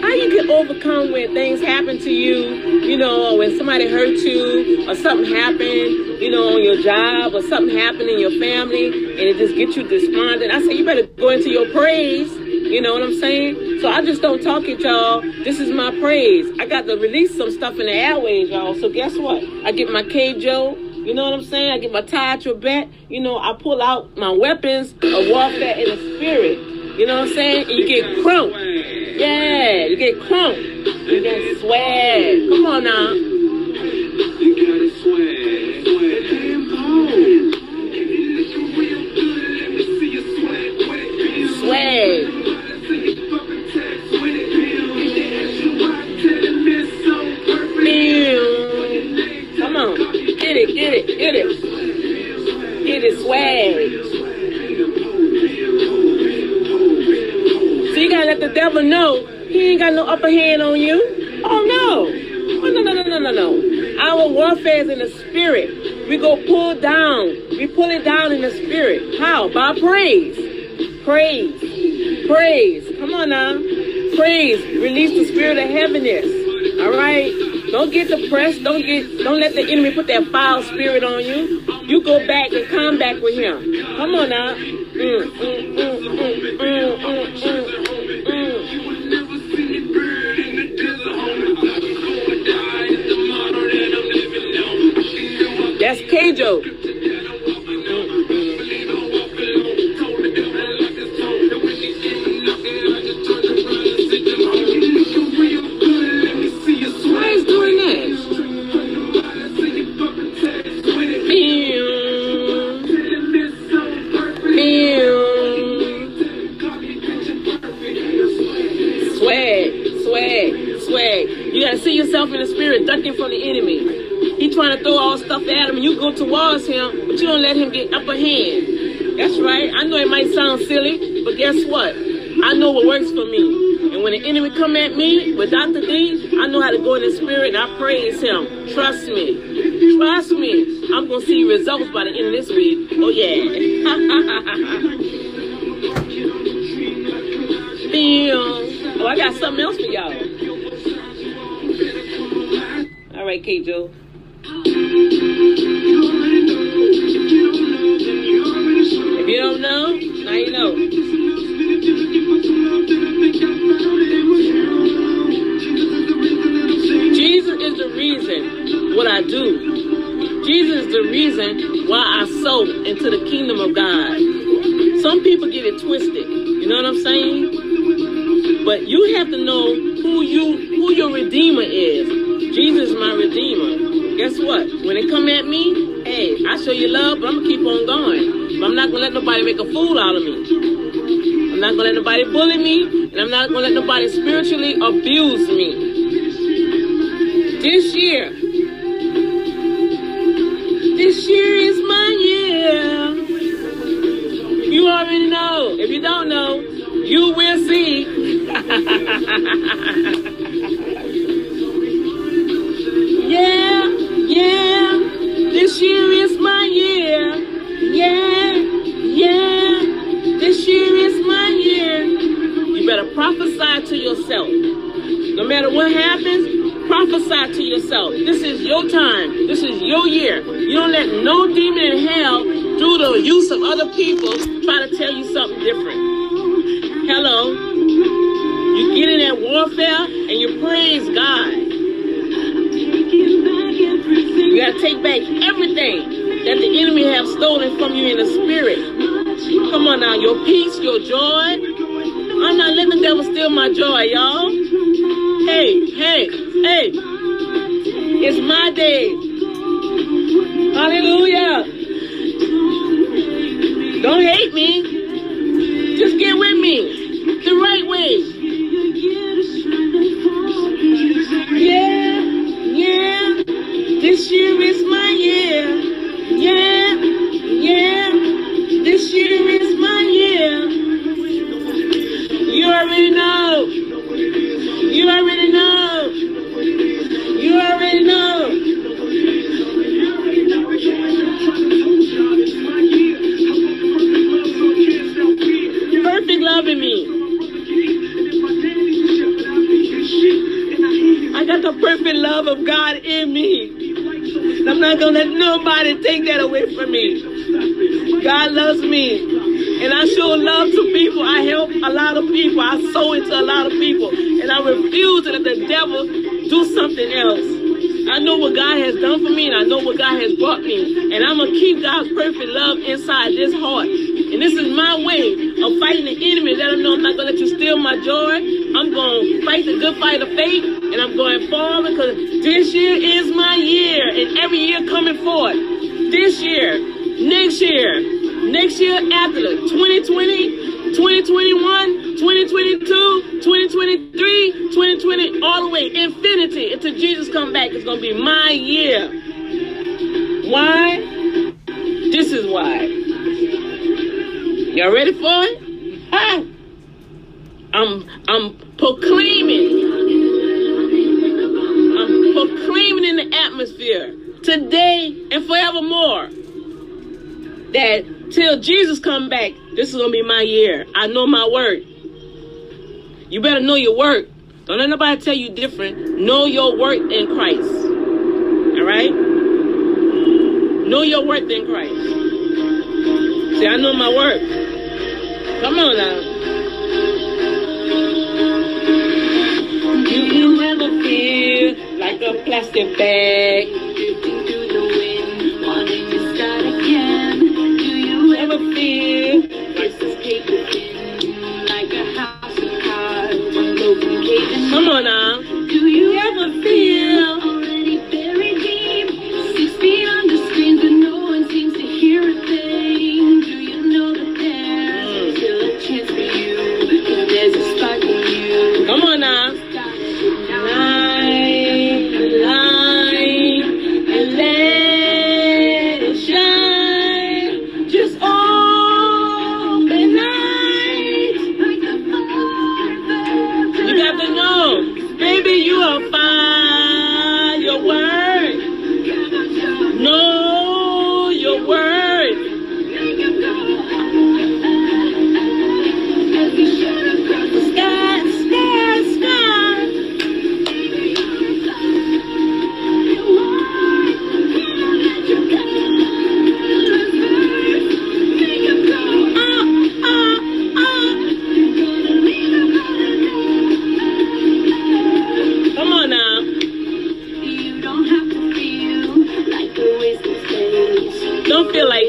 how you can overcome when things happen to you, you know, or when somebody hurt you, or something happened, you know, on your job, or something happened in your family, and it just gets you despondent. I say, you better go into your praise. You know what I'm saying? So I just don't talk it, y'all. This is my praise. I got to release some stuff in the airways, y'all. So guess what? I get my K Joe. You know what I'm saying? I get my Tye Tribbett. You know, I pull out my weapons of warfare in the spirit. You know what I'm saying? And you get crunk. Yeah, you get crunk. You get swag. Come on now. Devil know he ain't got no upper hand on you. Oh no. Oh no no no no no no. Our warfare is in the spirit. We go pull down. We pull it down in the spirit. How? By praise. Praise. Praise. Come on now. Praise. Release the spirit of heaviness. All right. Don't get depressed. Don't get. Don't let the enemy put that foul spirit on you. You go back and come back with him. Come on now. Mm, mm, mm, mm, mm, mm, That's Cajo. And you go towards him, but you don't let him get upper hand. That's right. I know it might sound silly, but guess what? I know what works for me. And when the enemy come at me with Dr. D, I know how to go in the spirit and I praise him. Trust me. Trust me. I'm gonna see results by the end of this week. Oh yeah. Damn. Oh, I got something else for y'all. All right, K. Joe. You know. Jesus is the reason what I do. Jesus is the reason why I sow into the kingdom of God. Some people get it twisted. You know what I'm saying? But you have to know who you who your redeemer is. Jesus is my redeemer. Guess what? When they come at me, I show you love, but I'm gonna keep on going. But I'm not gonna let nobody make a fool out of me. I'm not gonna let nobody bully me, and I'm not gonna let nobody spiritually abuse me. This year, this year is my year. You already know. If you don't know, you will see. yeah, yeah. This year is. Yeah, yeah. This year is my year. You better prophesy to yourself. No matter what happens, prophesy to yourself. This is your time. This is your year. You don't let no demon in hell, through the use of other people, try to tell you something different. Hello. You get in that warfare and you praise God. You gotta take back everything that the enemy have stolen from you in the spirit. Come on now, your peace, your joy. I'm not letting the devil steal my joy, y'all. Hey, hey, hey. It's my day. Hallelujah. Don't hate me. Me. God loves me. And I show love to people. I help a lot of people. I sow into a lot of people. And I refuse to let the devil do something else. I know what God has done for me and I know what God has brought me. And I'm going to keep God's perfect love inside this heart. And this is my way of fighting the enemy. Let him know I'm not going to let you steal my joy. I'm going to fight the good fight of faith. And I'm going forward because this year is my year. And every year coming forward. This year, next year, next year after the 2020, 2021, 2022, 2023, 2020, all the way, infinity, until Jesus come back. It's going to be my year. Why? This is why. Y'all ready for it? Gonna be my year. I know my word. You better know your work. Don't let nobody tell you different. Know your worth in Christ. All right? Know your worth in Christ. See, I know my work. Come on now. Do You ever feel like a plastic bag. On now.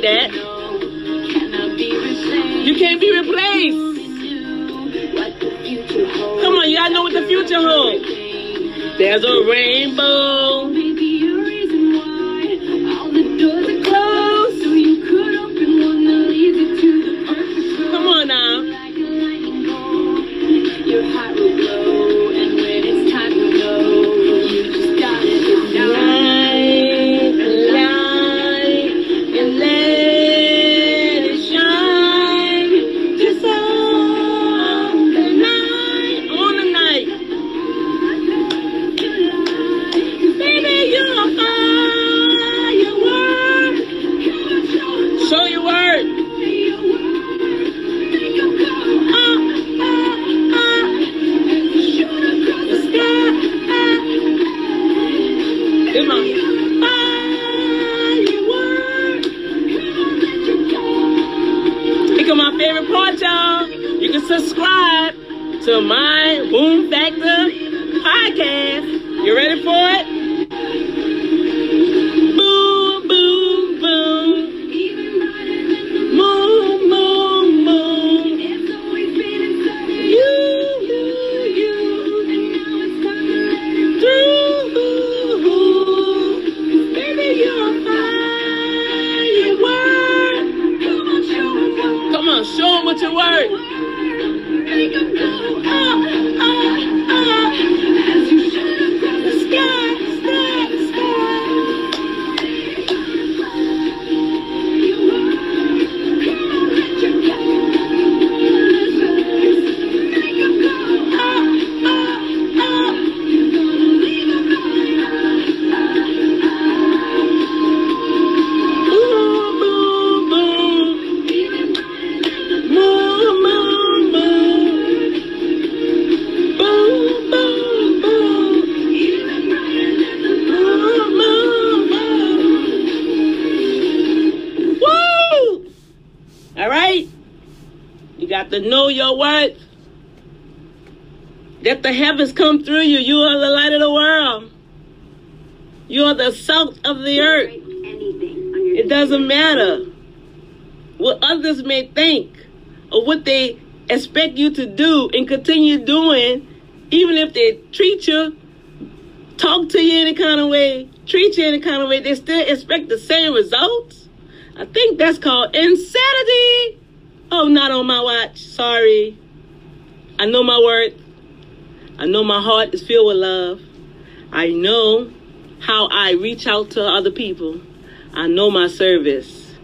That. You can't be replaced. Come on, y'all know what the future holds. There's a rainbow. Way. The heavens come through you. You are the light of the world. You are the salt of the earth. It doesn't matter what others may think or what they expect you to do and continue doing, even if they treat you, talk to you any kind of way, treat you any kind of way, they still expect the same results. I think that's called insanity. Oh, not on my watch. Sorry. I know my worth. I know my heart is filled with love. I know how I reach out to other people. I know my service.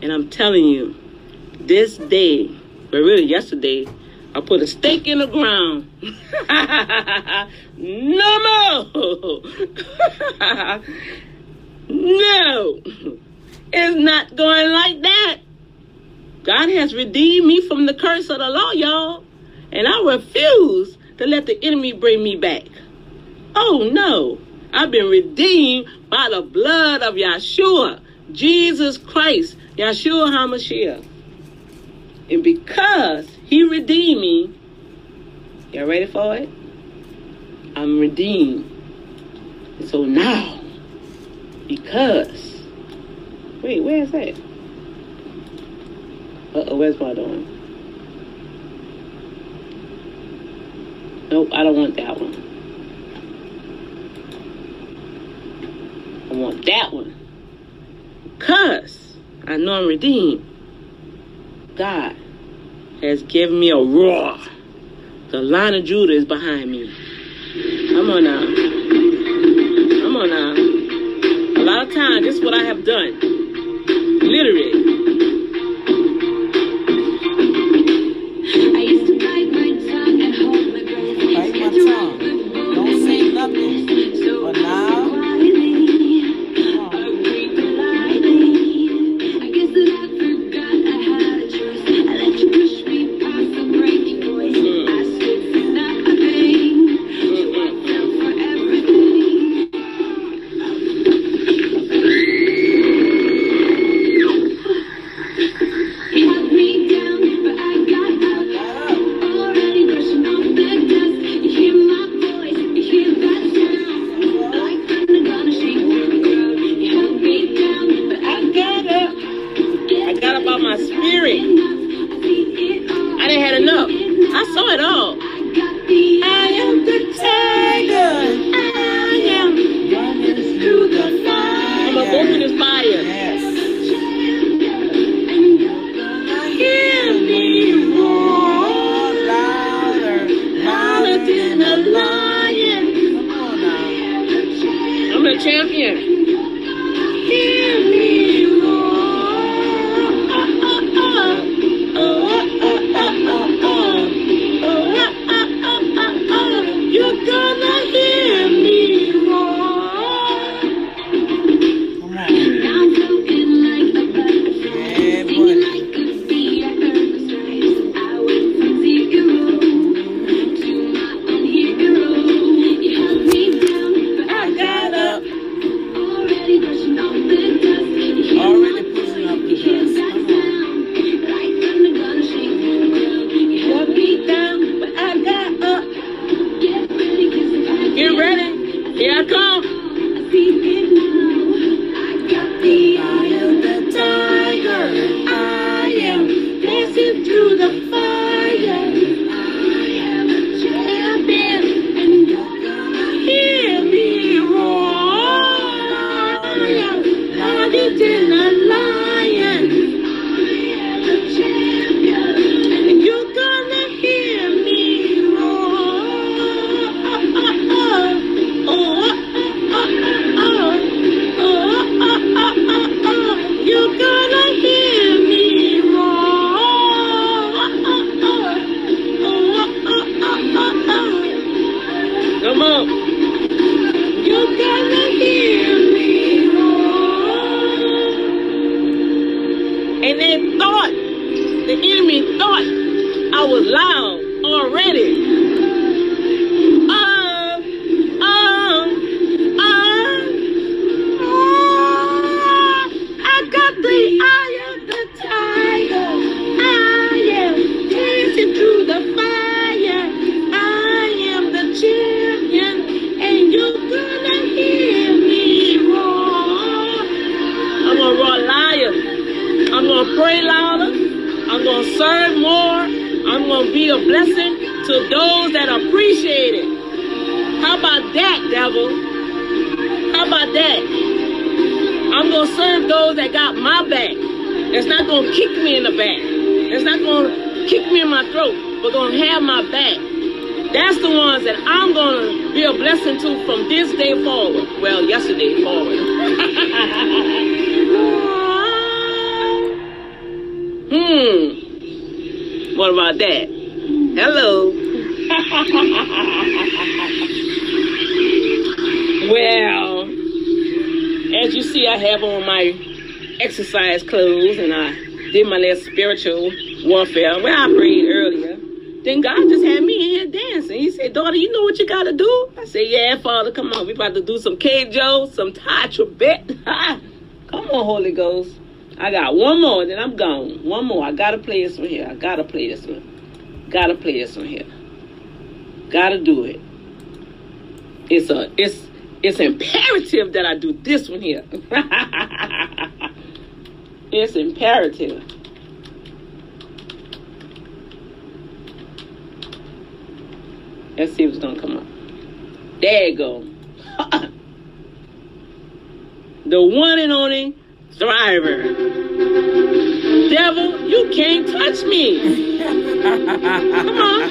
And I'm telling you, this day, but really yesterday, I put a stake in the ground. no more. no. It's not going like that. God has redeemed me from the curse of the law, y'all. And I refuse to let the enemy bring me back. Oh no. I've been redeemed by the blood of Yeshua, Jesus Christ, Yeshua HaMashiach. And because he redeemed me, y'all ready for it? I'm redeemed. And so now, because, wait, where is that? Uh-oh, where's my doing? Nope, I don't want that one. I want that one. Because I know I'm redeemed. God has given me a roar. The lion of Judah is behind me. Come on now. Come on now. A lot of times, this is what I have done. Literally. Don't say nothing. But Now. I got the eye of the tiger. That got my back. That's not going to kick me in the back. That's not going to kick me in my throat, but going to have my back. That's the ones that I'm going to be a blessing to from this day forward. Well, yesterday forward. hmm. What about that? Hello. well, as you see, I have on my exercise clothes and I did my little spiritual warfare. Well, I prayed earlier. Then God just had me in here dancing. He said, Daughter, you know what you got to do? I said, Yeah, Father, come on. We about to do some Joe, some Tye Tribbett. come on, Holy Ghost. I got one more, then I'm gone. One more. I got to play this one here. I got to play this one. Got to play this one here. Got to do it. It's a, it's, it's imperative that I do this one here. it's imperative. Let's see what's gonna come up. There you go. the one and only Thriver. Devil, you can't touch me. Come on.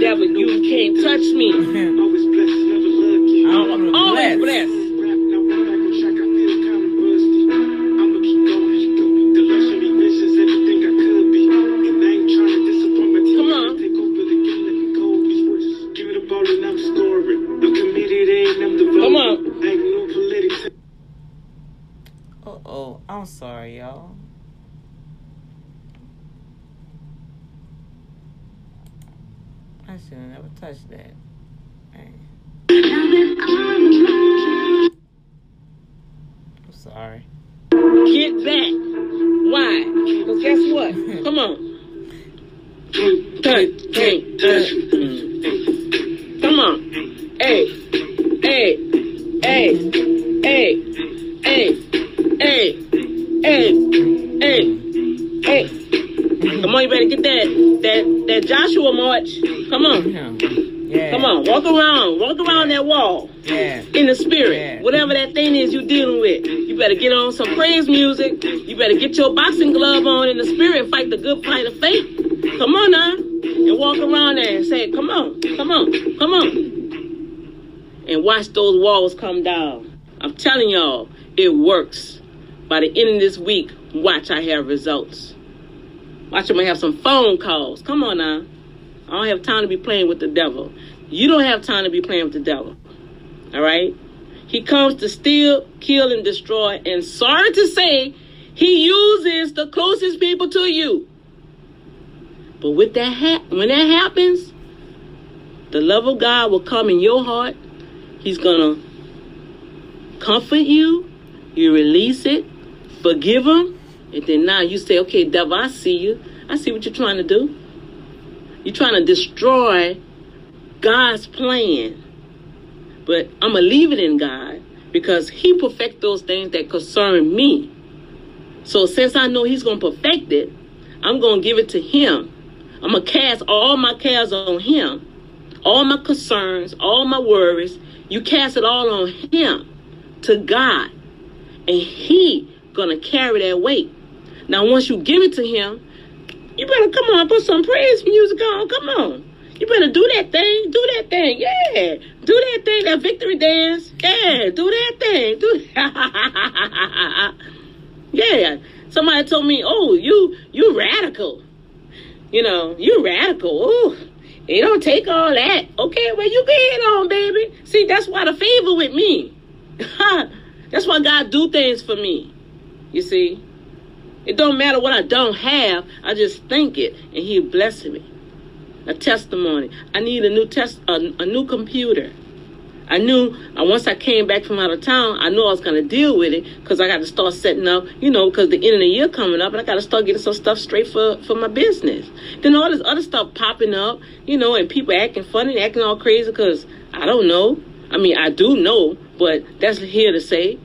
Devil, you can't touch me. Always blessed, never lucky. Always blessed. Should have never touched that. Dang. I'm sorry. Get back. Why? Because guess what? Come on. Hey, hey, hey. Come on. Hey, hey, hey, hey, hey, hey, hey, hey, hey. Come on, you better get that that that Joshua march. Come on. Yeah. Come on. Walk around. Walk around that wall. Yeah. in the spirit. Yeah. Whatever that thing is you're dealing with. You better get on some praise music. You better get your boxing glove on in the spirit fight the good fight of faith. Come on now. And walk around there and say, come on, come on, come on. And watch those walls come down. I'm telling y'all, it works. By the end of this week, watch I have results. Watch I'm have some phone calls. Come on now. I don't have time to be playing with the devil. You don't have time to be playing with the devil. All right? He comes to steal, kill, and destroy. And sorry to say, he uses the closest people to you. But with that ha- when that happens, the love of God will come in your heart. He's gonna comfort you. You release it, forgive him, and then now you say, "Okay, devil, I see you. I see what you're trying to do. You're trying to destroy God's plan." but I'm gonna leave it in God because He perfect those things that concern me. So since I know He's gonna perfect it, I'm gonna give it to Him. I'm gonna cast all my cares on Him, all my concerns, all my worries. You cast it all on Him, to God, and He gonna carry that weight. Now, once you give it to Him, you better come on, put some praise music on. Come on. You better do that thing. Do that thing. Yeah. Do that thing. That victory dance. Yeah. Do that thing. Do Yeah. Somebody told me, oh, you you radical. You know, you radical. Ooh. It don't take all that. Okay, well you get on, baby. See, that's why the favor with me. that's why God do things for me. You see? It don't matter what I don't have. I just think it, and He bless me. A testimony. I need a new test, a, a new computer. I knew uh, once I came back from out of town, I knew I was going to deal with it because I got to start setting up, you know, because the end of the year coming up, and I got to start getting some stuff straight for for my business. Then all this other stuff popping up, you know, and people acting funny, acting all crazy because I don't know. I mean, I do know, but that's here to say.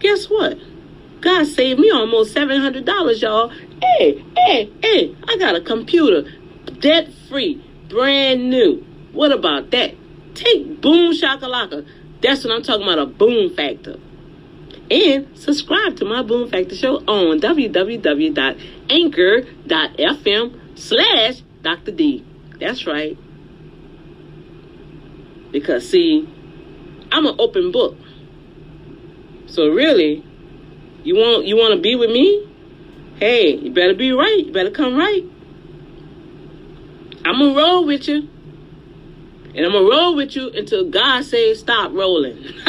Guess what? God saved me almost seven hundred dollars, y'all. Hey, hey, hey! I got a computer, debt free, brand new. What about that? Take boom shakalaka. That's what I'm talking about. A boom factor. And subscribe to my Boom Factor show on www.anchor.fm slash Dr. D. That's right. Because see, I'm an open book. So really, you want you want to be with me? Hey, you better be right. You better come right. I'm gonna roll with you. And I'm gonna roll with you until God says stop rolling.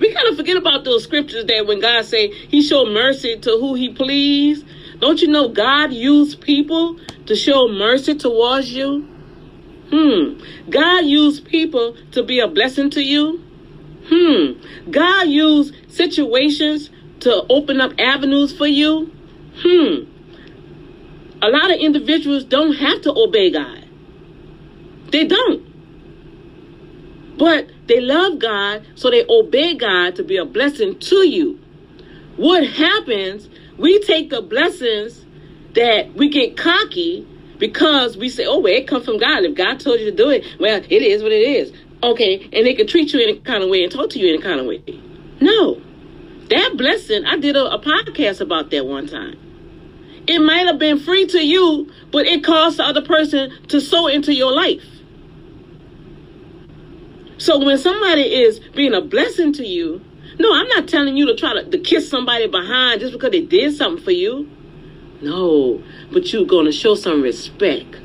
we kind of forget about those scriptures that when God say He show mercy to who He please. Don't you know God used people to show mercy towards you? Hmm. God used people to be a blessing to you. Hmm. God used situations to open up avenues for you. Hmm. A lot of individuals don't have to obey God. They don't. But they love God, so they obey God to be a blessing to you. What happens, we take the blessings that we get cocky because we say, oh, well, it comes from God. If God told you to do it, well, it is what it is. Okay, and they can treat you in a kind of way and talk to you in a kind of way. No. That blessing, I did a, a podcast about that one time. It might have been free to you, but it caused the other person to sow into your life. So when somebody is being a blessing to you, no, I'm not telling you to try to, to kiss somebody behind just because they did something for you. No, but you're going to show some respect.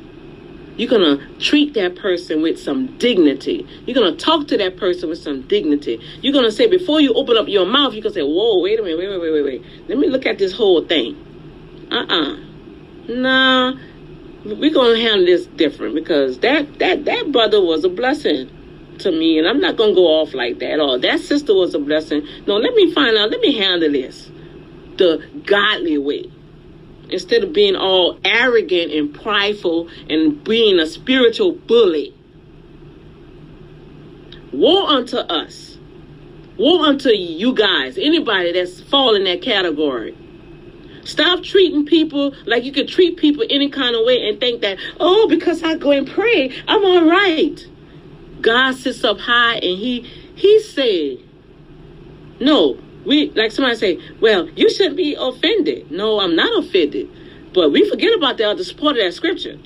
You're going to treat that person with some dignity. You're going to talk to that person with some dignity. You're going to say, before you open up your mouth, you can say, whoa, wait a minute, wait, wait, wait, wait, wait. Let me look at this whole thing. Uh-uh. Nah, we're going to handle this different because that, that, that brother was a blessing to me, and I'm not gonna go off like that. Or that sister was a blessing. No, let me find out. Let me handle this the godly way, instead of being all arrogant and prideful and being a spiritual bully. Woe unto us. Woe unto you guys. Anybody that's fall in that category. Stop treating people like you could treat people any kind of way and think that, oh, because I go and pray, I'm all right. God sits up high and he he said, no, we like somebody say, well, you shouldn't be offended. No, I'm not offended. But we forget about the other part of that scripture.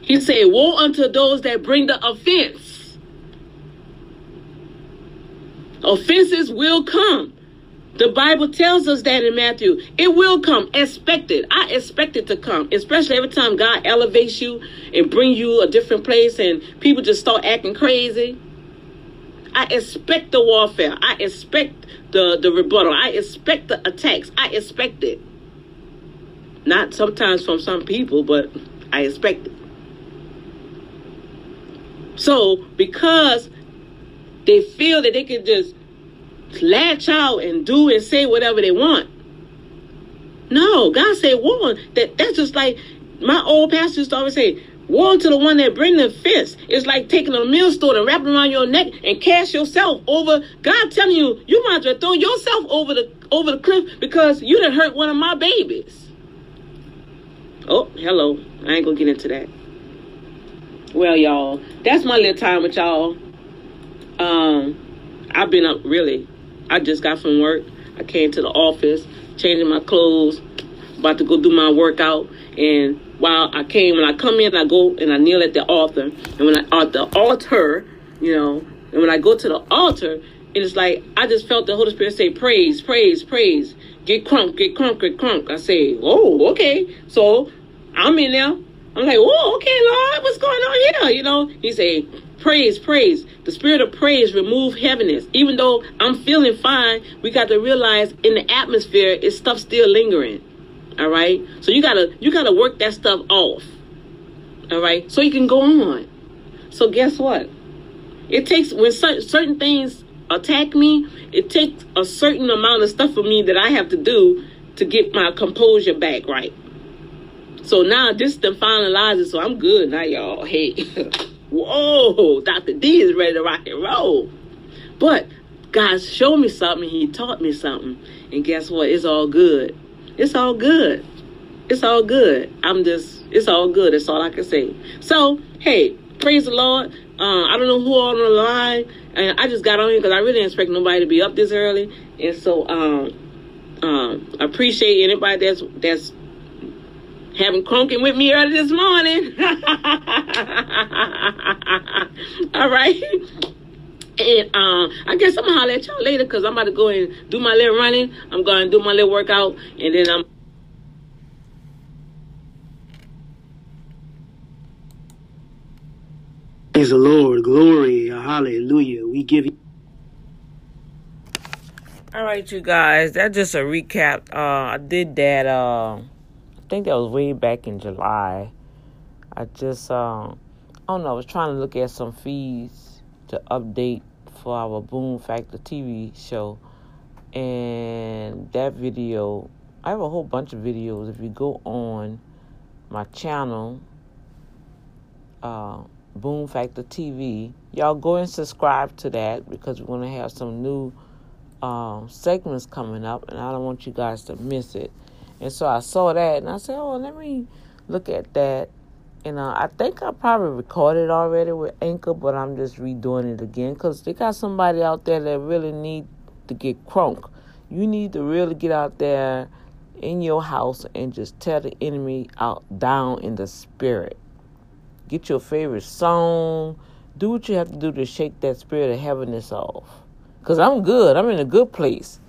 He said, Woe unto those that bring the offense. Offenses will come. The Bible tells us that in Matthew. It will come. Expect it. I expect it to come. Especially every time God elevates you and bring you a different place and people just start acting crazy. I expect the warfare. I expect the, the rebuttal. I expect the attacks. I expect it. Not sometimes from some people, but I expect it. So because they feel that they can just latch out and do and say whatever they want. No, God said woman. That that's just like my old pastor used to always say, woe to the one that bring the fist. It's like taking a millstone and wrapping around your neck and cast yourself over. God telling you, you might as well throw yourself over the over the cliff because you didn't hurt one of my babies. Oh, hello. I ain't gonna get into that. Well, y'all, that's my little time with y'all. Um, I've been up really I just got from work. I came to the office, changing my clothes, about to go do my workout. And while I came, when I come in, I go and I kneel at the altar. And when I at the altar, you know, and when I go to the altar, it's like I just felt the Holy Spirit say, "Praise, praise, praise." Get crunk, get crunk, get crunk. I say, "Oh, okay." So I'm in there. I'm like, "Oh, okay, Lord, what's going on here?" You know. He say, Praise, praise. The spirit of praise remove heaviness. Even though I'm feeling fine, we got to realize in the atmosphere is stuff still lingering. All right. So you gotta you gotta work that stuff off. All right. So you can go on. So guess what? It takes when certain things attack me. It takes a certain amount of stuff for me that I have to do to get my composure back right. So now this done finalizes. So I'm good now, y'all. Hey. whoa, Dr. D is ready to rock and roll. But God showed me something. He taught me something. And guess what? It's all good. It's all good. It's all good. I'm just, it's all good. That's all I can say. So, hey, praise the Lord. Uh, I don't know who on the line. And I just got on here because I really didn't expect nobody to be up this early. And so, um, um, appreciate anybody that's that's having crunking with me early this morning. All right. And um, I guess I'm gonna holler at y'all later because I'm about to go and do my little running. I'm gonna do my little workout, and then I'm. Praise the Lord. Glory. Hallelujah. We give you. All right, you guys. That's just a recap. Uh, I did that. Uh, I think that was way back in July. I just, um, I don't know. I was trying to look at some feeds to update for our Boom Factor TV show, and that video. I have a whole bunch of videos. If you go on my channel, uh, Boom Factor TV, y'all go and subscribe to that because we're gonna have some new um, segments coming up, and I don't want you guys to miss it. And so I saw that, and I said, "Oh, let me look at that." And uh, I think I probably recorded already with Anchor, but I'm just redoing it again because they got somebody out there that really need to get crunk. You need to really get out there in your house and just tear the enemy out down in the spirit. Get your favorite song. Do what you have to do to shake that spirit of heaviness off. Cause I'm good. I'm in a good place.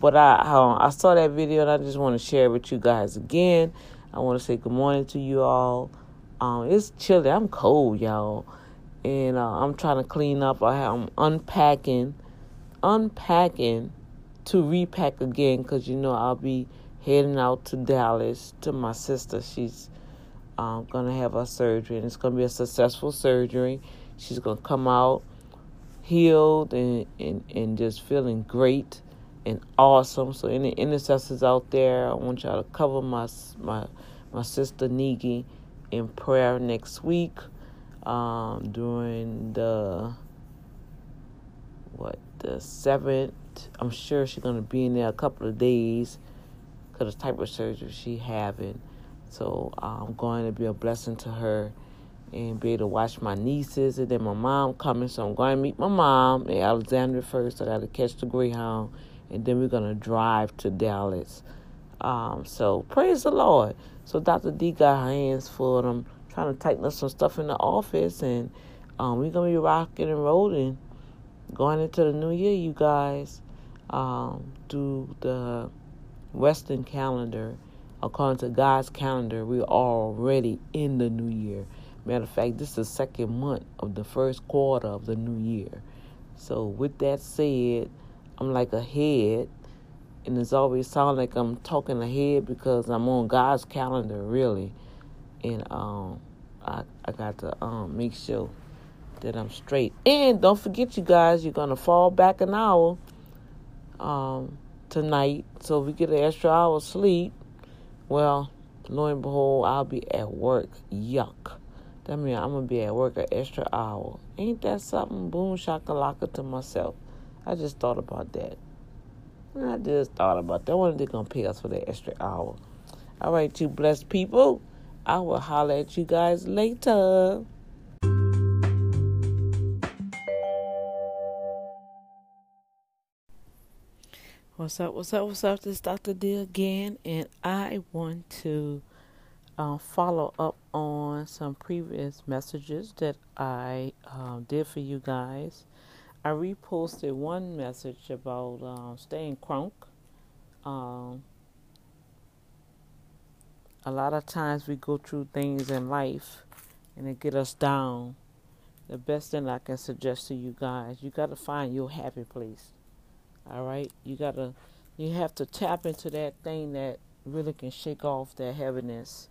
But I uh, I saw that video and I just want to share it with you guys again. I want to say good morning to you all. Um, it's chilly. I'm cold, y'all, and uh, I'm trying to clean up. I am unpacking, unpacking to repack again because you know I'll be heading out to Dallas to my sister. She's um, gonna have her surgery, and it's gonna be a successful surgery. She's gonna come out healed and, and, and just feeling great and awesome. So any intercessors out there, I want y'all to cover my my my sister Nigi in prayer next week um, during the what the seventh. I'm sure she's gonna be in there a couple of days because the type of surgery she having. So I'm going to be a blessing to her and be able to watch my nieces and then my mom coming. So I'm going to meet my mom in Alexandria first. I got to catch the Greyhound, and then we're gonna drive to Dallas. Um, so praise the Lord. So Dr. D got her hands full, and I'm trying to tighten up some stuff in the office, and um, we're gonna be rocking and rolling going into the new year, you guys. Um, through the Western calendar, according to God's calendar, we're already in the new year. Matter of fact, this is the second month of the first quarter of the new year. So, with that said, I'm like ahead, and it's always sound like I'm talking ahead because I'm on God's calendar, really. And um, I I got to um make sure that I'm straight. And don't forget, you guys, you're gonna fall back an hour um tonight, so if we get an extra hour sleep, well, lo and behold, I'll be at work. Yuck. That means I'm gonna be at work an extra hour. Ain't that something? Boom shakalaka to myself. I just thought about that. I just thought about that. I wonder if they're gonna pay us for that extra hour. All right, you blessed people. I will holler at you guys later. What's up? What's up? What's up? This is Dr. D again, and I want to uh, follow up on some previous messages that I uh, did for you guys. I reposted one message about um, staying crunk. Um, a lot of times we go through things in life and it get us down. The best thing I can suggest to you guys, you got to find your happy place. All right, you gotta, you have to tap into that thing that really can shake off that heaviness,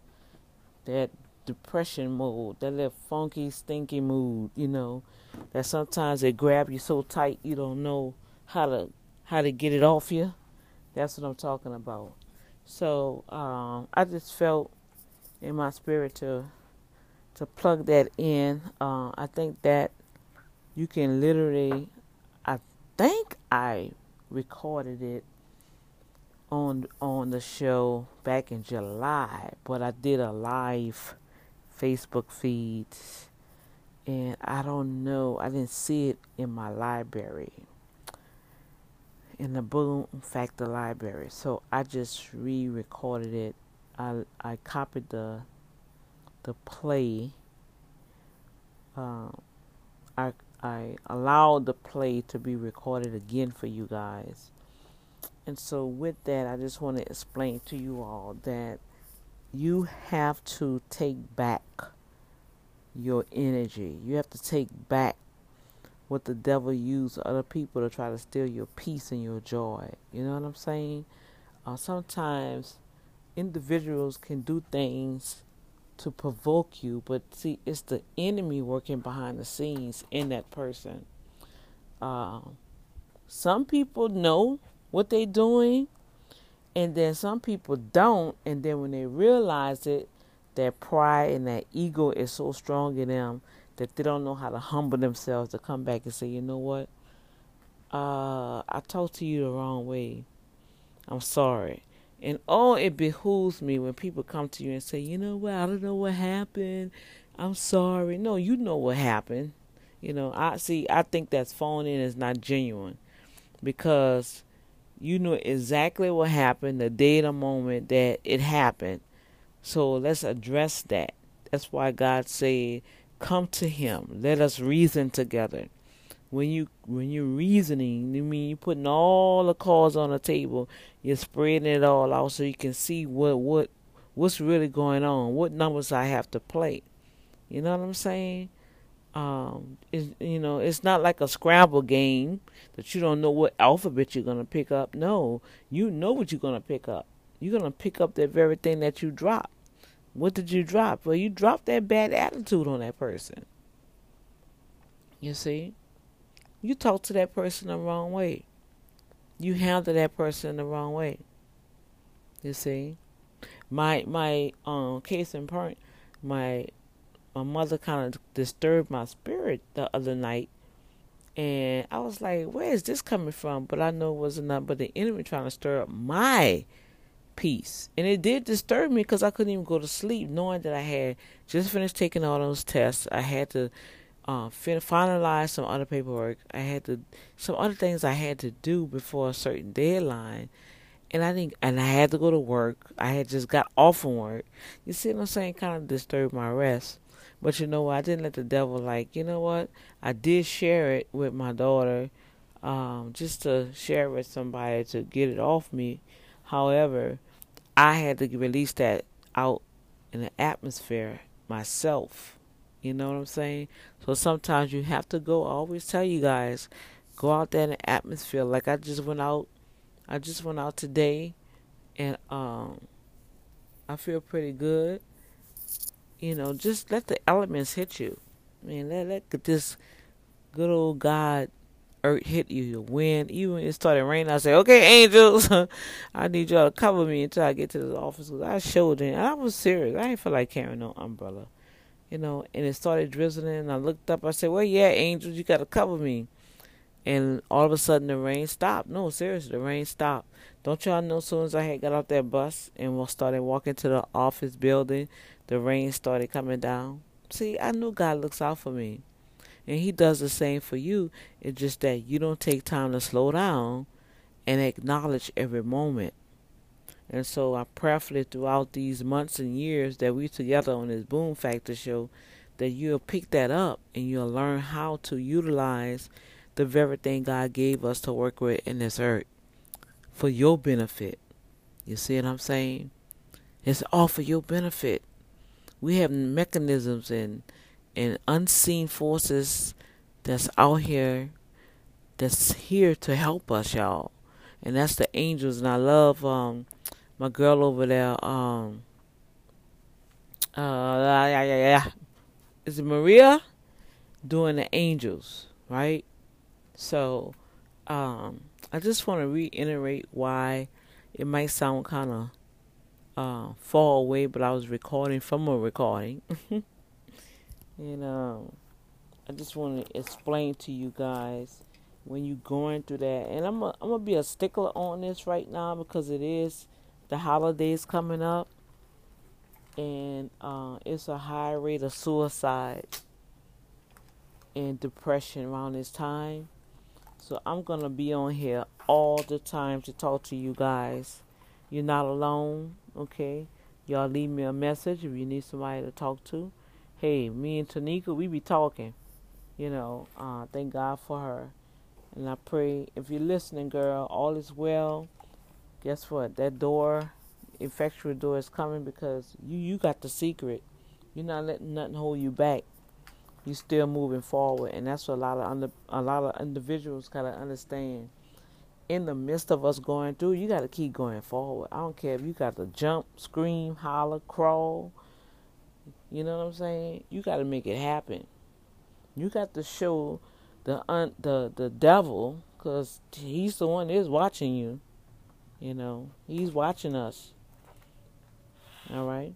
that depression mood, that little funky, stinky mood. You know, that sometimes it grab you so tight you don't know how to how to get it off you. That's what I'm talking about. So um, I just felt in my spirit to to plug that in. Uh, I think that you can literally, I think I recorded it on on the show back in July, but I did a live Facebook feed and I don't know, I didn't see it in my library. In the Boom Factor library. So I just re-recorded it. I I copied the the play. Um, I I allowed the play to be recorded again for you guys. And so with that, I just want to explain to you all that you have to take back your energy. You have to take back what the devil used other people to try to steal your peace and your joy. You know what I'm saying? Uh, sometimes individuals can do things to provoke you, but see, it's the enemy working behind the scenes in that person. Uh, some people know what they're doing, and then some people don't, and then when they realize it, their pride and that ego is so strong in them that they don't know how to humble themselves to come back and say, you know what? Uh, I talked to you the wrong way. I'm sorry. And oh, it behooves me when people come to you and say, you know what, I don't know what happened. I'm sorry. No, you know what happened. You know, I see I think that's phone in is not genuine because you know exactly what happened the day the moment that it happened. So let's address that. That's why God said, Come to him. Let us reason together when you when you're reasoning, you mean you're putting all the cards on the table, you're spreading it all out so you can see what what what's really going on, what numbers I have to play. You know what I'm saying? Um, it's, you know, it's not like a Scrabble game that you don't know what alphabet you're gonna pick up. No, you know what you're gonna pick up. You're gonna pick up that very thing that you dropped. What did you drop? Well, you dropped that bad attitude on that person. You see? you talk to that person the wrong way. You handle that person the wrong way. You see, my my um case in point, my my mother kind of disturbed my spirit the other night, and I was like, "Where is this coming from?" But I know it wasn't but the enemy trying to stir up my peace, and it did disturb me because I couldn't even go to sleep, knowing that I had just finished taking all those tests. I had to uh, fin- finalize some other paperwork. I had to some other things I had to do before a certain deadline, and I think and I had to go to work. I had just got off from work. You see what I'm saying? Kind of disturbed my rest. But you know what? I didn't let the devil like. You know what? I did share it with my daughter, um, just to share it with somebody to get it off me. However, I had to release that out in the atmosphere myself you know what I'm saying? So sometimes you have to go. I always tell you guys, go out there in the atmosphere. Like I just went out, I just went out today, and um, I feel pretty good. You know, just let the elements hit you. I mean, let let this good old God earth hit you, your wind. Even when it started raining, I said, "Okay, angels, I need y'all to cover me until I get to the office." Cause I showed and I was serious. I ain't feel like carrying no umbrella you know, and it started drizzling. And I looked up. I said, "Well, yeah, angels, you got to cover me." And all of a sudden, the rain stopped. No, seriously, the rain stopped. Don't y'all know? As soon as I had got off that bus and started walking to the office building, the rain started coming down. See, I knew God looks out for me, and He does the same for you. It's just that you don't take time to slow down and acknowledge every moment. And so I prayerfully throughout these months and years that we together on this Boom Factor show, that you'll pick that up and you'll learn how to utilize the very thing God gave us to work with in this earth for your benefit. You see what I'm saying? It's all for your benefit. We have mechanisms and and unseen forces that's out here that's here to help us, y'all. And that's the angels. And I love um my girl over there, um, uh, yeah, yeah, yeah. Is it Maria doing the angels, right? So, um, I just want to reiterate why it might sound kind of uh, far away, but I was recording from a recording. and um, I just want to explain to you guys when you're going through that. And I'm I'm gonna be a stickler on this right now because it is the holidays coming up, and uh, it's a high rate of suicide and depression around this time. So I'm gonna be on here all the time to talk to you guys. You're not alone, okay? Y'all leave me a message if you need somebody to talk to. Hey, me and Tanika, we be talking. You know, uh, thank God for her. And I pray if you're listening, girl, all is well. Guess what? That door, effectual door is coming because you you got the secret. You're not letting nothing hold you back. You're still moving forward, and that's what a lot of under, a lot of individuals gotta understand. In the midst of us going through, you gotta keep going forward. I don't care if you got to jump, scream, holler, crawl. You know what I'm saying? You gotta make it happen. You got to show the un, the the devil because he's the one is watching you. You know, he's watching us. All right.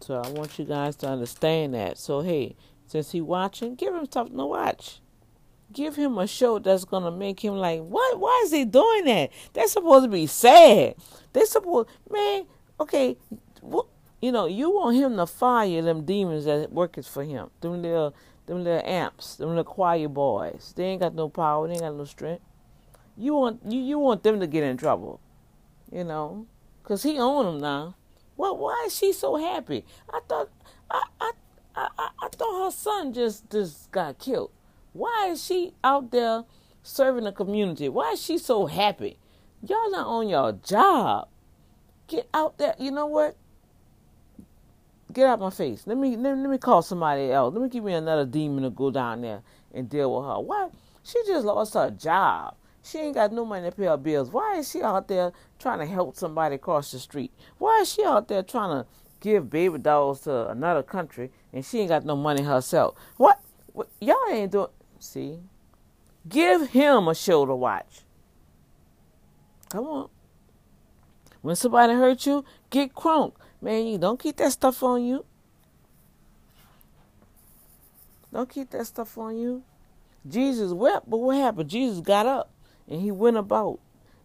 So I want you guys to understand that. So hey, since he watching, give him something to watch. Give him a show that's gonna make him like, what? Why is he doing that? They're supposed to be sad. They're supposed, man. Okay, what? You know, you want him to fire them demons that workers for him. Them little, them little amps, them little choir boys. They ain't got no power. They ain't got no strength. You want you you want them to get in trouble. You know, cause he own them now. Well, why is she so happy? I thought I, I, I I thought her son just just got killed. Why is she out there serving the community? Why is she so happy? Y'all not on your job. Get out there. You know what? Get out my face. Let me let, let me call somebody else. Let me give me another demon to go down there and deal with her. Why? She just lost her job. She ain't got no money to pay her bills. Why is she out there trying to help somebody across the street? Why is she out there trying to give baby dolls to another country and she ain't got no money herself? What? what y'all ain't doing. See? Give him a to watch. Come on. When somebody hurt you, get crunk. Man, you don't keep that stuff on you. Don't keep that stuff on you. Jesus wept, but what happened? Jesus got up and he went about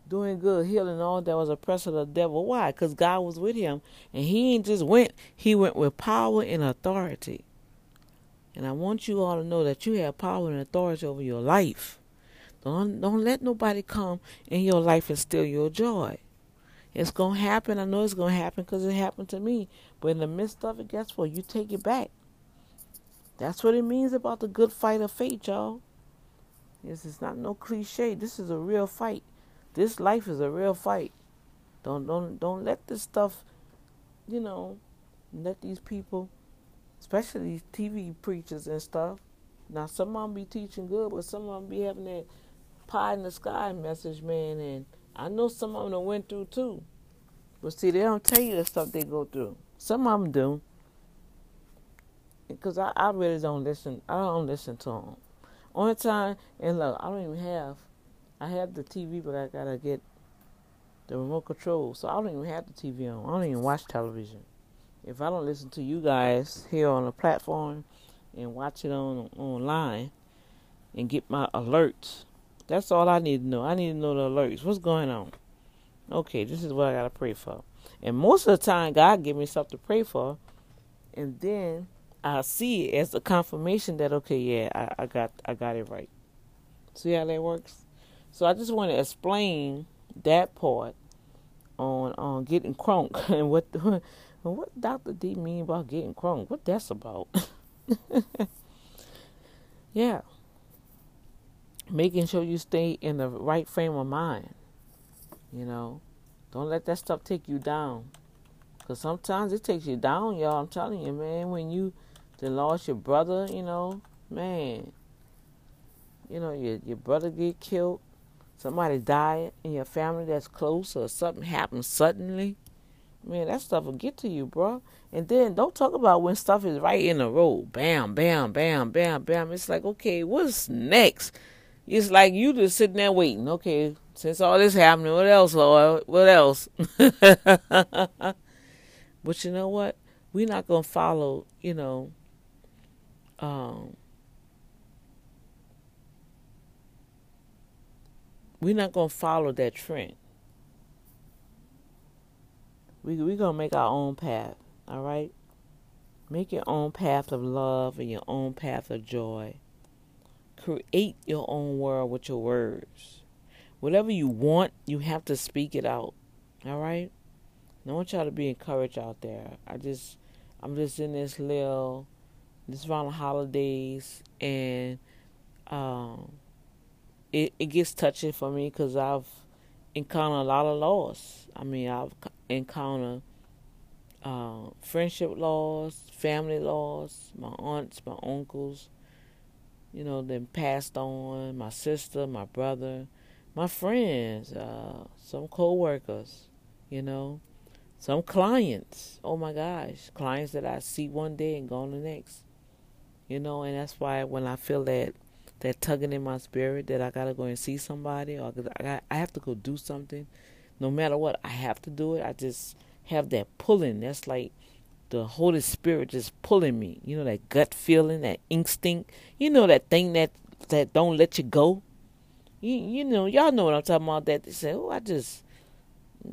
doing good, healing all that was oppressed of the devil. Why? Because God was with him. And he ain't just went, he went with power and authority. And I want you all to know that you have power and authority over your life. Don't don't let nobody come in your life and steal your joy. It's gonna happen. I know it's gonna happen because it happened to me. But in the midst of it, guess what? You take it back. That's what it means about the good fight of faith, y'all. This is not no cliche. This is a real fight. This life is a real fight. Don't don't don't let this stuff, you know, let these people, especially TV preachers and stuff. Now some of them be teaching good, but some of them be having that pie in the sky message, man. And I know some of them went through too. But see, they don't tell you the stuff they go through. Some of them do. Because I, I really don't listen. I don't listen to them. Only time, and look, I don't even have. I have the TV, but I gotta get the remote control. So I don't even have the TV on. I don't even watch television. If I don't listen to you guys here on the platform and watch it on online and get my alerts, that's all I need to know. I need to know the alerts. What's going on? Okay, this is what I gotta pray for. And most of the time, God give me something to pray for, and then I see it as a confirmation that okay, yeah, I, I got I got it right. See how that works? So I just want to explain that part on on getting crunk and what the, what Dr. D mean about getting crunk. What that's about? yeah. Making sure you stay in the right frame of mind. You know, don't let that stuff take you down. Cause sometimes it takes you down, y'all. I'm telling you, man. When you then lost your brother, you know, man. You know, your your brother get killed, somebody died in your family that's close, or something happened suddenly. Man, that stuff will get to you, bro. And then don't talk about when stuff is right in a row. Bam, bam, bam, bam, bam. It's like, okay, what's next? It's like you just sitting there waiting. Okay, since all this happening, what else, Lord? What else? but you know what? We're not gonna follow, you know, um, we're not gonna follow that trend. We we gonna make our own path. All right. Make your own path of love and your own path of joy. Create your own world with your words. Whatever you want, you have to speak it out. All right. I want y'all to be encouraged out there. I just, I'm just in this little, this around the holidays, and um, it it gets touching for me because I've encountered a lot of loss. I mean, I've encountered uh, friendship loss, family loss, my aunts, my uncles, you know, then passed on, my sister, my brother, my friends, uh, some co-workers, you know, some clients. Oh my gosh, clients that I see one day and gone the next. You know, and that's why when I feel that that tugging in my spirit that I gotta go and see somebody or I got, I have to go do something, no matter what, I have to do it. I just have that pulling. That's like the Holy Spirit just pulling me. You know that gut feeling, that instinct. You know that thing that that don't let you go. You you know y'all know what I'm talking about. That they say, oh, I just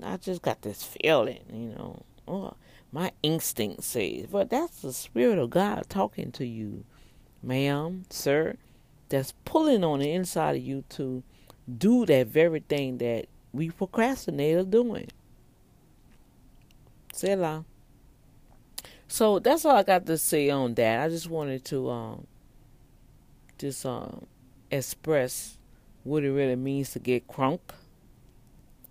I just got this feeling. You know, oh, my instinct says, but that's the Spirit of God talking to you, ma'am, sir. That's pulling on the inside of you to do that very thing that we procrastinate of doing. Selah. So that's all I got to say on that. I just wanted to um just um express what it really means to get crunk.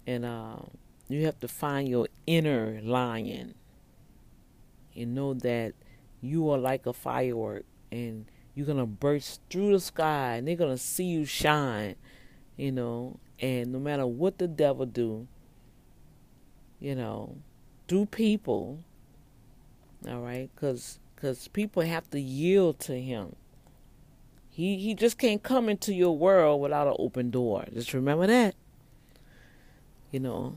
And um you have to find your inner lion and know that you are like a firework and you're gonna burst through the sky and they're gonna see you shine, you know, and no matter what the devil do, you know, through people, all right, because cause people have to yield to him. He he just can't come into your world without an open door. Just remember that. You know.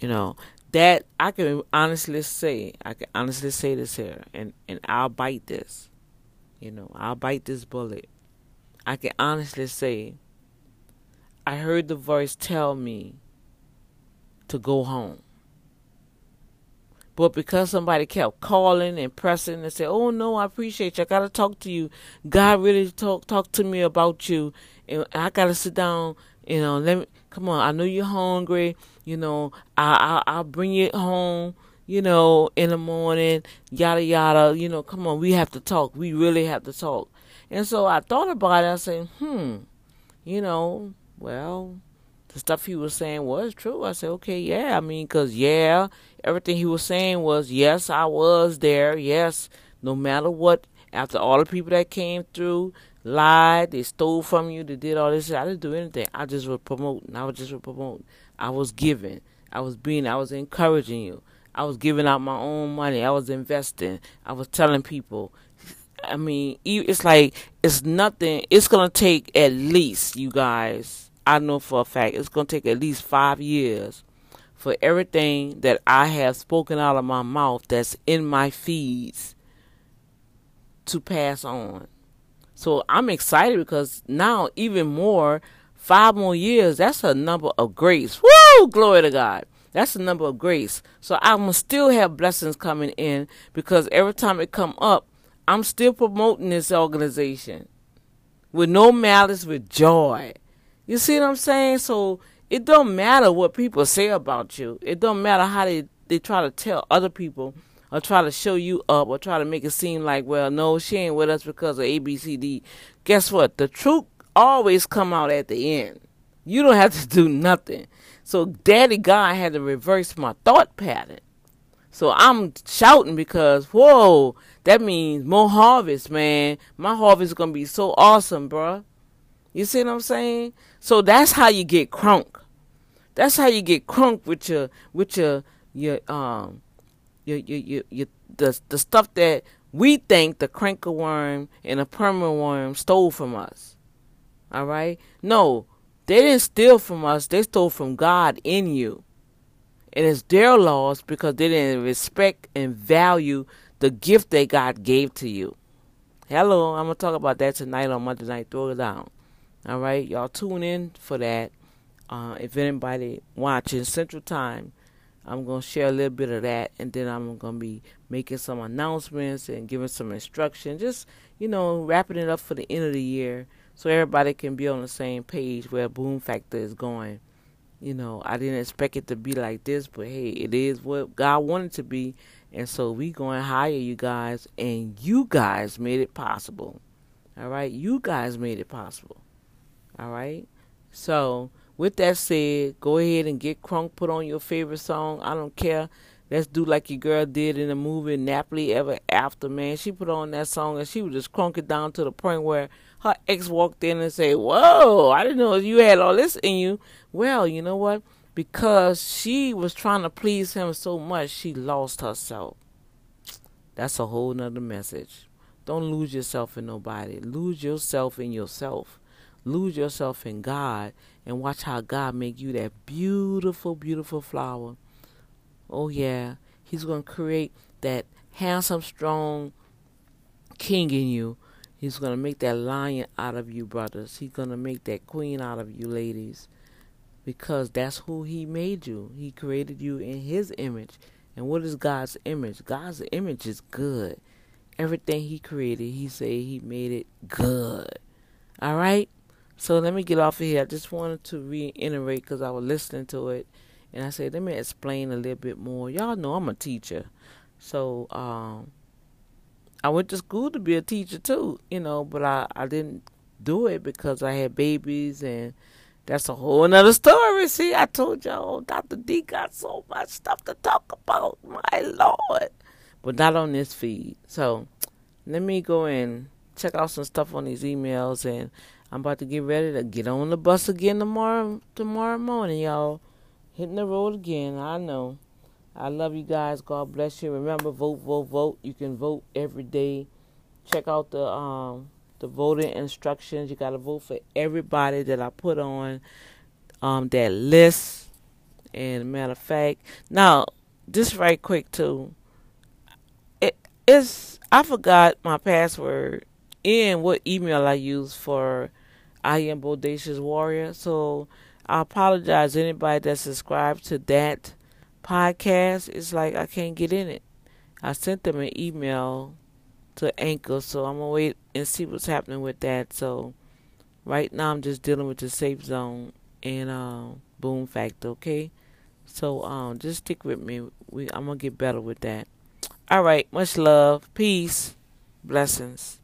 You know that I can honestly say, I can honestly say this here, and and I'll bite this. You know, I'll bite this bullet. I can honestly say, I heard the voice tell me to go home. But because somebody kept calling and pressing and said, "Oh no, I appreciate you. I gotta talk to you. God really talk talk to me about you, and I gotta sit down. You know, let me come on. I know you're hungry. You know, I, I I'll bring you home. You know, in the morning, yada yada. You know, come on, we have to talk. We really have to talk. And so I thought about it. I said, hmm, you know, well, the stuff he was saying was true. I said, okay, yeah. I mean, cause yeah, everything he was saying was yes, I was there. Yes, no matter what. After all the people that came through, lied, they stole from you, they did all this. I didn't do anything. I just was promoting. I was just promoting. I was giving. I was being. I was encouraging you. I was giving out my own money. I was investing. I was telling people. I mean, it's like it's nothing. It's gonna take at least you guys. I know for a fact it's gonna take at least five years for everything that I have spoken out of my mouth that's in my feeds to pass on. So I'm excited because now even more, five more years, that's a number of grace. Woo! Glory to God. That's a number of grace. So I'm still have blessings coming in because every time it come up, I'm still promoting this organization with no malice, with joy. You see what I'm saying? So it don't matter what people say about you. It don't matter how they, they try to tell other people or try to show you up or try to make it seem like, well, no, she ain't with us because of ABCD. Guess what? The truth always come out at the end. You don't have to do nothing. So Daddy God had to reverse my thought pattern. So I'm shouting because, whoa, that means more harvest, man. My harvest is going to be so awesome, bruh. You see what I'm saying? So that's how you get crunk. That's how you get crunk with your with your your um your your your, your the the stuff that we think the canker worm and the permanent worm stole from us. All right? No, they didn't steal from us. They stole from God in you. And it's their loss because they didn't respect and value the gift that God gave to you. Hello, I'm gonna talk about that tonight on Monday Night Throw It Down. All right, y'all tune in for that. Uh, if anybody watching Central Time, I'm gonna share a little bit of that, and then I'm gonna be making some announcements and giving some instruction. Just you know, wrapping it up for the end of the year, so everybody can be on the same page where Boom Factor is going. You know, I didn't expect it to be like this, but hey, it is what God wanted to be, and so we going higher, you guys, and you guys made it possible. All right, you guys made it possible. All right, so with that said, go ahead and get crunk put on your favorite song. I don't care. Let's do like your girl did in the movie Nappily Ever After, man. She put on that song and she was just crunk it down to the point where her ex walked in and said, Whoa, I didn't know you had all this in you. Well, you know what? Because she was trying to please him so much, she lost herself. That's a whole nother message. Don't lose yourself in nobody. Lose yourself in yourself. Lose yourself in God and watch how God make you that beautiful, beautiful flower. Oh yeah, He's gonna create that handsome, strong king in you. He's gonna make that lion out of you, brothers. He's gonna make that queen out of you, ladies, because that's who He made you. He created you in His image. And what is God's image? God's image is good. Everything He created, He said He made it good. All right. So let me get off of here. I just wanted to reiterate because I was listening to it, and I said, let me explain a little bit more. Y'all know I'm a teacher, so um, I went to school to be a teacher too, you know, but I I didn't do it because I had babies, and that's a whole another story. See, I told y'all, Dr. D got so much stuff to talk about, my lord, but not on this feed. So let me go and check out some stuff on these emails and. I'm about to get ready to get on the bus again tomorrow tomorrow morning, y'all. Hitting the road again. I know. I love you guys. God bless you. Remember, vote, vote, vote. You can vote every day. Check out the um the voting instructions. You gotta vote for everybody that I put on um that list. And matter of fact, now just right quick too. It is I forgot my password and what email I use for I am Bodacious Warrior. So I apologize anybody that subscribed to that podcast. It's like I can't get in it. I sent them an email to Anchor, so I'm gonna wait and see what's happening with that. So right now I'm just dealing with the safe zone and uh, boom factor, okay? So um just stick with me. We I'm gonna get better with that. All right, much love. Peace. Blessings.